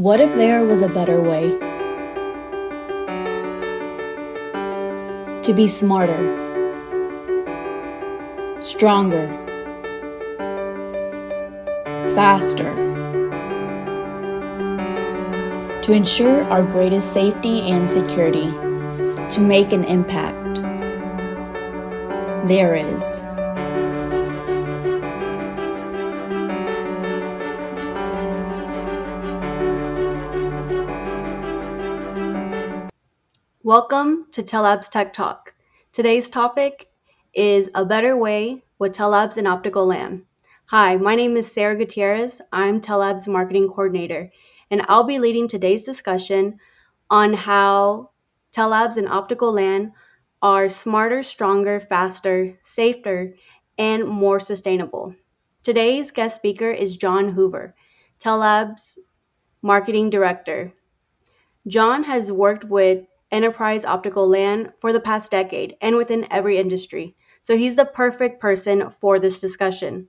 What if there was a better way? To be smarter, stronger, faster, to ensure our greatest safety and security, to make an impact. There is. Welcome to Tellabs Tech Talk. Today's topic is a better way with Tellabs and Optical LAN. Hi, my name is Sarah Gutierrez. I'm Tellabs Marketing Coordinator, and I'll be leading today's discussion on how Tellabs and Optical LAN are smarter, stronger, faster, safer, and more sustainable. Today's guest speaker is John Hoover, Tellabs Marketing Director. John has worked with enterprise optical LAN for the past decade and within every industry. So he's the perfect person for this discussion.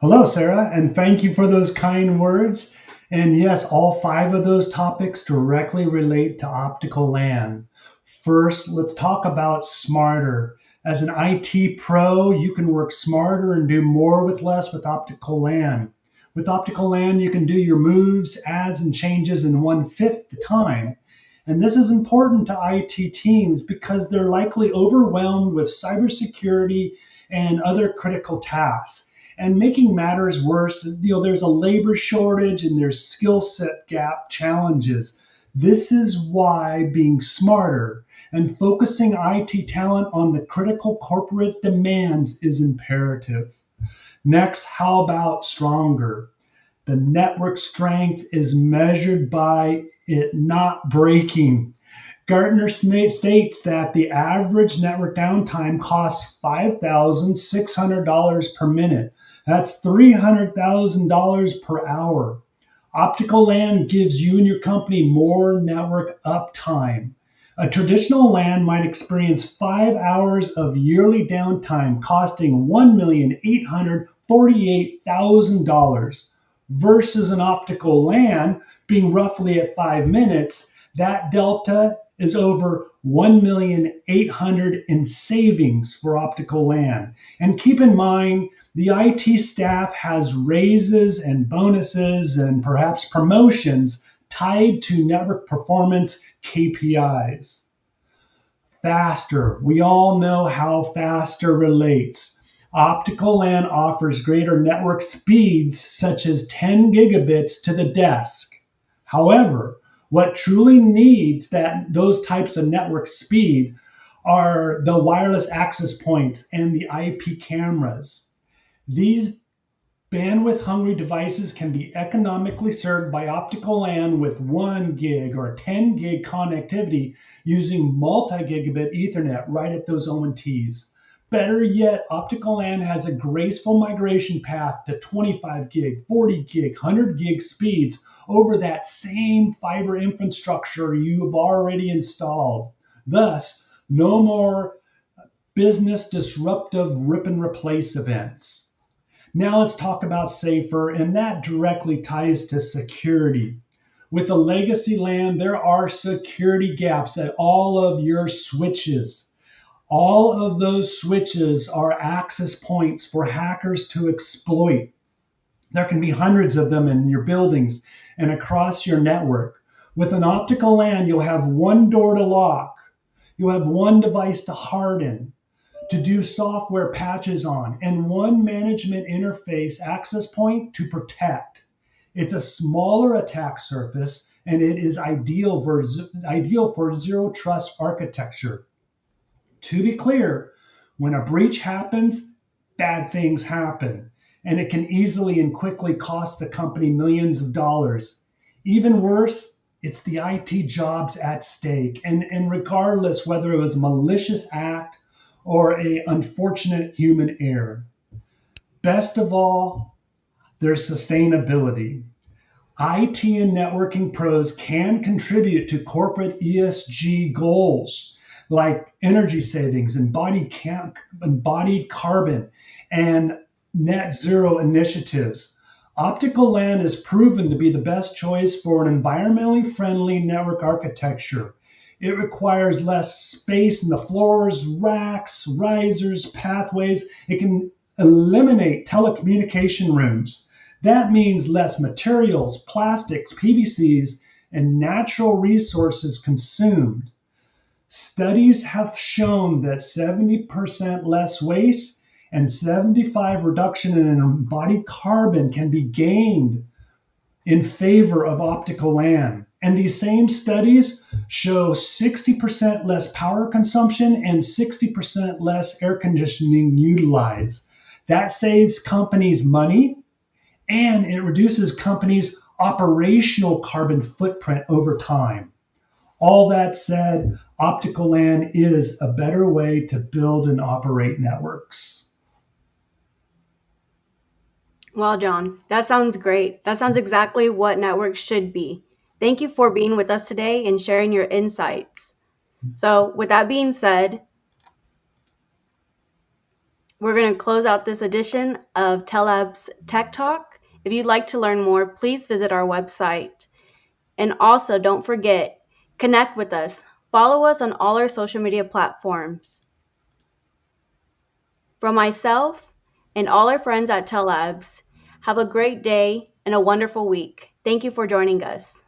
Hello, Sarah, and thank you for those kind words. And yes, all five of those topics directly relate to optical LAN. First, let's talk about smarter. As an IT pro, you can work smarter and do more with less with optical LAN. With optical LAN, you can do your moves, adds, and changes in one fifth the time. And this is important to IT teams because they're likely overwhelmed with cybersecurity and other critical tasks. And making matters worse, you know, there's a labor shortage and there's skill set gap challenges. This is why being smarter and focusing IT talent on the critical corporate demands is imperative. Next, how about stronger? The network strength is measured by it not breaking. Gartner states that the average network downtime costs $5,600 per minute. That's $300,000 per hour. Optical LAN gives you and your company more network uptime. A traditional LAN might experience five hours of yearly downtime costing $1,848,000 versus an optical LAN being roughly at five minutes. That delta is over 1,800 in savings for optical LAN. And keep in mind, the IT staff has raises and bonuses and perhaps promotions tied to network performance KPIs. Faster. We all know how faster relates. Optical LAN offers greater network speeds, such as 10 gigabits to the desk. However, what truly needs that those types of network speed are the wireless access points and the IP cameras. These Bandwidth hungry devices can be economically served by optical LAN with 1 gig or 10 gig connectivity using multi gigabit Ethernet right at those ONTs. Better yet, optical LAN has a graceful migration path to 25 gig, 40 gig, 100 gig speeds over that same fiber infrastructure you have already installed. Thus, no more business disruptive rip and replace events. Now let's talk about safer, and that directly ties to security. With a legacy LAN, there are security gaps at all of your switches. All of those switches are access points for hackers to exploit. There can be hundreds of them in your buildings and across your network. With an optical LAN, you'll have one door to lock, you'll have one device to harden, to do software patches on, and one management interface access point to protect. It's a smaller attack surface and it is ideal for, ideal for zero trust architecture. To be clear, when a breach happens, bad things happen, and it can easily and quickly cost the company millions of dollars. Even worse, it's the IT jobs at stake, and, and regardless whether it was a malicious act or a unfortunate human error. Best of all, there's sustainability. IT and networking pros can contribute to corporate ESG goals like energy savings, embodied, camp, embodied carbon, and net zero initiatives. Optical LAN is proven to be the best choice for an environmentally friendly network architecture. It requires less space in the floors, racks, risers, pathways. It can eliminate telecommunication rooms. That means less materials, plastics, PVCs, and natural resources consumed. Studies have shown that 70% less waste and 75 reduction in embodied carbon can be gained in favor of optical LAN. And these same studies show 60% less power consumption and 60% less air conditioning utilized. That saves companies money and it reduces companies' operational carbon footprint over time. All that said, optical LAN is a better way to build and operate networks. Well, John, that sounds great. That sounds exactly what networks should be. Thank you for being with us today and sharing your insights. So, with that being said, we're going to close out this edition of Tellabs Tech Talk. If you'd like to learn more, please visit our website. And also, don't forget, connect with us. Follow us on all our social media platforms. From myself and all our friends at Tellabs, have a great day and a wonderful week. Thank you for joining us.